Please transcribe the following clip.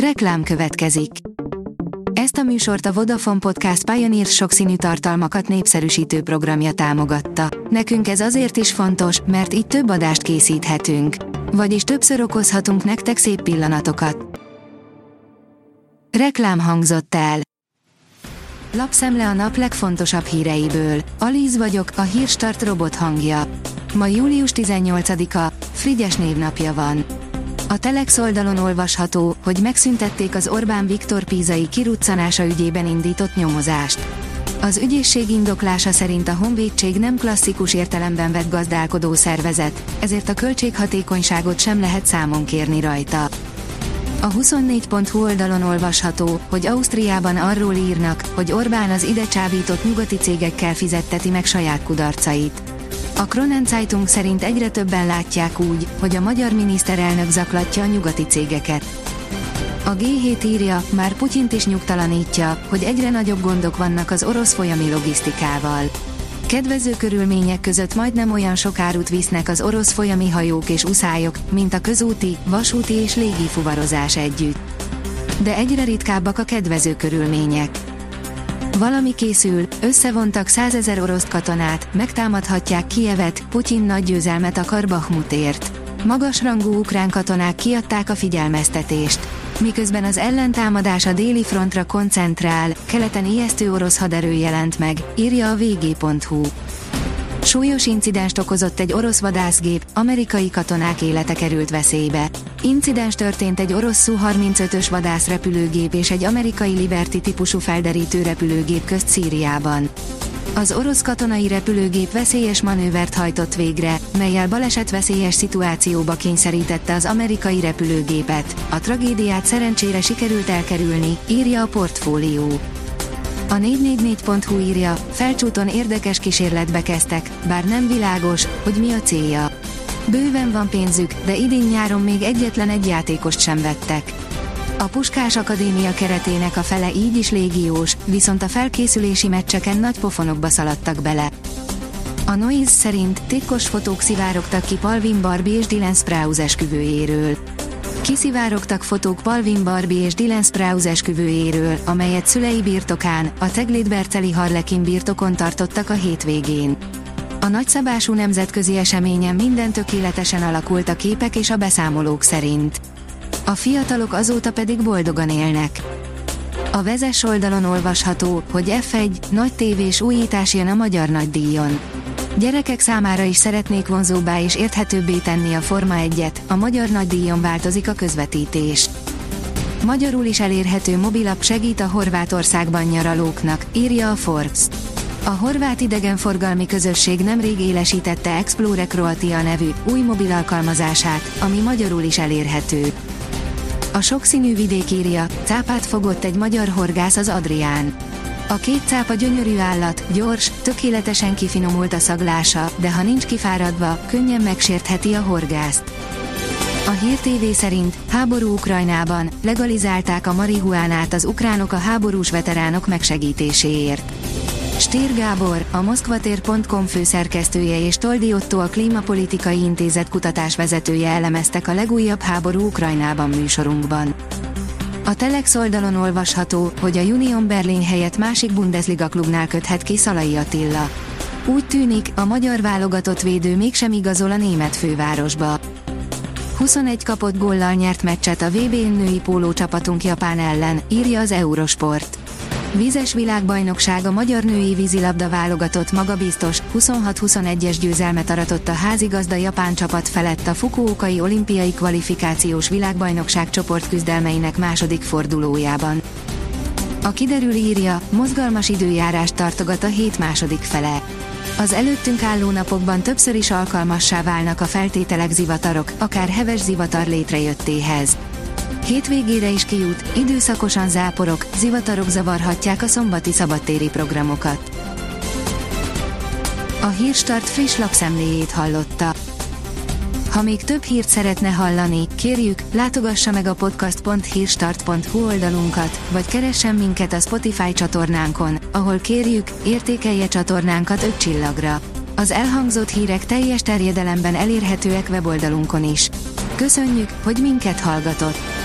Reklám következik. Ezt a műsort a Vodafone Podcast Pioneer sokszínű tartalmakat népszerűsítő programja támogatta. Nekünk ez azért is fontos, mert így több adást készíthetünk. Vagyis többször okozhatunk nektek szép pillanatokat. Reklám hangzott el. Lapszemle a nap legfontosabb híreiből. Alíz vagyok, a hírstart robot hangja. Ma július 18-a, Frigyes névnapja van. A Telex oldalon olvasható, hogy megszüntették az Orbán Viktor Pízai kiruccanása ügyében indított nyomozást. Az ügyészség indoklása szerint a honvédség nem klasszikus értelemben vett gazdálkodó szervezet, ezért a költséghatékonyságot sem lehet számon kérni rajta. A 24.hu oldalon olvasható, hogy Ausztriában arról írnak, hogy Orbán az ide csábított nyugati cégekkel fizetteti meg saját kudarcait. A Kronen Zeitung szerint egyre többen látják úgy, hogy a magyar miniszterelnök zaklatja a nyugati cégeket. A G7 írja, már Putyint is nyugtalanítja, hogy egyre nagyobb gondok vannak az orosz folyami logisztikával. Kedvező körülmények között majdnem olyan sok árut visznek az orosz folyami hajók és uszályok, mint a közúti, vasúti és légi fuvarozás együtt. De egyre ritkábbak a kedvező körülmények. Valami készül, összevontak százezer orosz katonát, megtámadhatják Kievet, Putyin nagy győzelmet akar Bahmutért. Magasrangú ukrán katonák kiadták a figyelmeztetést. Miközben az ellentámadás a déli frontra koncentrál, keleten ijesztő orosz haderő jelent meg, írja a vg.hu. Súlyos incidenst okozott egy orosz vadászgép, amerikai katonák élete került veszélybe. Incidens történt egy orosz Su-35-ös vadászrepülőgép és egy amerikai Liberty típusú felderítő repülőgép közt Szíriában. Az orosz katonai repülőgép veszélyes manővert hajtott végre, melyel balesetveszélyes szituációba kényszerítette az amerikai repülőgépet. A tragédiát szerencsére sikerült elkerülni, írja a portfólió. A 444.hu írja, felcsúton érdekes kísérletbe kezdtek, bár nem világos, hogy mi a célja. Bőven van pénzük, de idén-nyáron még egyetlen egy játékost sem vettek. A Puskás Akadémia keretének a fele így is légiós, viszont a felkészülési meccseken nagy pofonokba szaladtak bele. A Noise szerint titkos fotók szivárogtak ki Palvin Barbie és Dylan Sprouse esküvőjéről. Kiszivárogtak fotók Palvin Barbie és Dylan Sprouse esküvőjéről, amelyet szülei birtokán, a Teglét Berceli Harlekin birtokon tartottak a hétvégén. A nagyszabású nemzetközi eseményen minden tökéletesen alakult a képek és a beszámolók szerint. A fiatalok azóta pedig boldogan élnek. A vezes oldalon olvasható, hogy F1 nagy tévés újítás jön a magyar nagydíjon. Gyerekek számára is szeretnék vonzóbbá és érthetőbbé tenni a Forma 1-et, a magyar nagydíjon változik a közvetítés. Magyarul is elérhető mobilap segít a Horvátországban nyaralóknak, írja a Forbes. A horvát idegenforgalmi közösség nemrég élesítette Explore Croatia nevű új mobil alkalmazását, ami magyarul is elérhető. A sokszínű vidék írja, cápát fogott egy magyar horgász az Adrián. A két cápa gyönyörű állat, gyors, tökéletesen kifinomult a szaglása, de ha nincs kifáradva, könnyen megsértheti a horgászt. A Hír TV szerint háború Ukrajnában legalizálták a marihuánát az ukránok a háborús veteránok megsegítéséért. Stír Gábor, a moszkvatér.com főszerkesztője és Toldi Otto a Klímapolitikai Intézet kutatásvezetője elemeztek a legújabb háború Ukrajnában műsorunkban. A Telex oldalon olvasható, hogy a Union Berlin helyett másik Bundesliga klubnál köthet ki Szalai Attila. Úgy tűnik, a magyar válogatott védő mégsem igazol a német fővárosba. 21 kapott góllal nyert meccset a vb női póló csapatunk Japán ellen, írja az Eurosport. Vízes világbajnokság a magyar női vízilabda válogatott magabiztos, 26-21-es győzelmet aratott a házigazda japán csapat felett a Fukuokai olimpiai kvalifikációs világbajnokság csoportküzdelmeinek második fordulójában. A kiderül írja, mozgalmas időjárást tartogat a hét második fele. Az előttünk álló napokban többször is alkalmassá válnak a feltételek zivatarok, akár heves zivatar létrejöttéhez. Hétvégére is kijut, időszakosan záporok, zivatarok zavarhatják a szombati szabadtéri programokat. A Hírstart friss lapszemléjét hallotta. Ha még több hírt szeretne hallani, kérjük, látogassa meg a podcast.hírstart.hu oldalunkat, vagy keressen minket a Spotify csatornánkon, ahol kérjük, értékelje csatornánkat 5 csillagra. Az elhangzott hírek teljes terjedelemben elérhetőek weboldalunkon is. Köszönjük, hogy minket hallgatott!